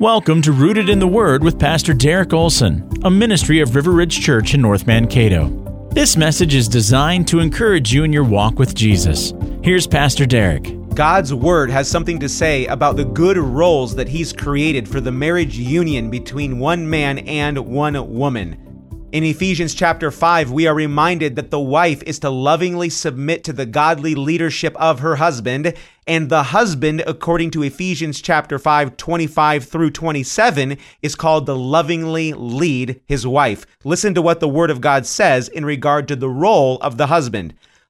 Welcome to Rooted in the Word with Pastor Derek Olson, a ministry of River Ridge Church in North Mankato. This message is designed to encourage you in your walk with Jesus. Here's Pastor Derek. God's Word has something to say about the good roles that He's created for the marriage union between one man and one woman. In Ephesians chapter 5, we are reminded that the wife is to lovingly submit to the godly leadership of her husband, and the husband, according to Ephesians chapter 5, 25 through 27, is called to lovingly lead his wife. Listen to what the Word of God says in regard to the role of the husband.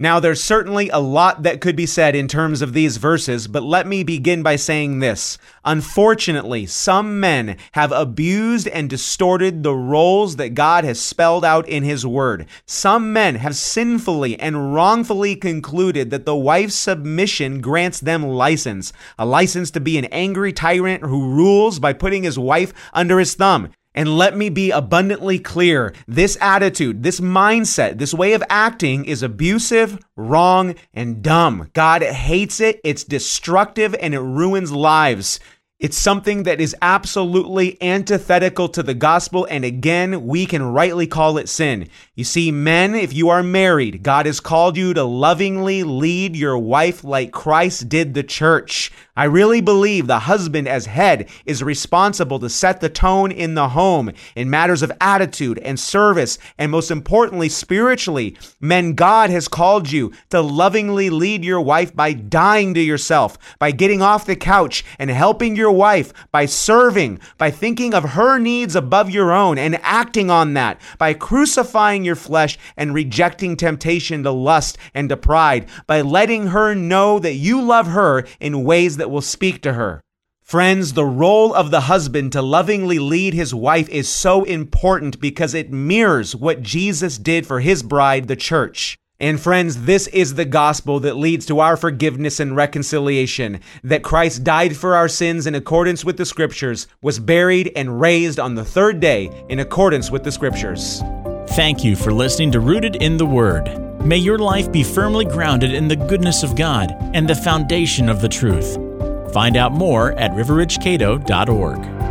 Now, there's certainly a lot that could be said in terms of these verses, but let me begin by saying this. Unfortunately, some men have abused and distorted the roles that God has spelled out in His Word. Some men have sinfully and wrongfully concluded that the wife's submission grants them license, a license to be an angry tyrant who rules by putting his wife under his thumb. And let me be abundantly clear this attitude, this mindset, this way of acting is abusive, wrong, and dumb. God hates it, it's destructive, and it ruins lives. It's something that is absolutely antithetical to the gospel, and again, we can rightly call it sin. You see, men, if you are married, God has called you to lovingly lead your wife like Christ did the church. I really believe the husband, as head, is responsible to set the tone in the home in matters of attitude and service, and most importantly, spiritually. Men, God has called you to lovingly lead your wife by dying to yourself, by getting off the couch and helping your wife, by serving, by thinking of her needs above your own and acting on that, by crucifying your flesh and rejecting temptation to lust and to pride, by letting her know that you love her in ways that that will speak to her. Friends, the role of the husband to lovingly lead his wife is so important because it mirrors what Jesus did for his bride, the church. And friends, this is the gospel that leads to our forgiveness and reconciliation. That Christ died for our sins in accordance with the scriptures, was buried and raised on the third day in accordance with the scriptures. Thank you for listening to Rooted in the Word. May your life be firmly grounded in the goodness of God and the foundation of the truth. Find out more at riverridgecato.org.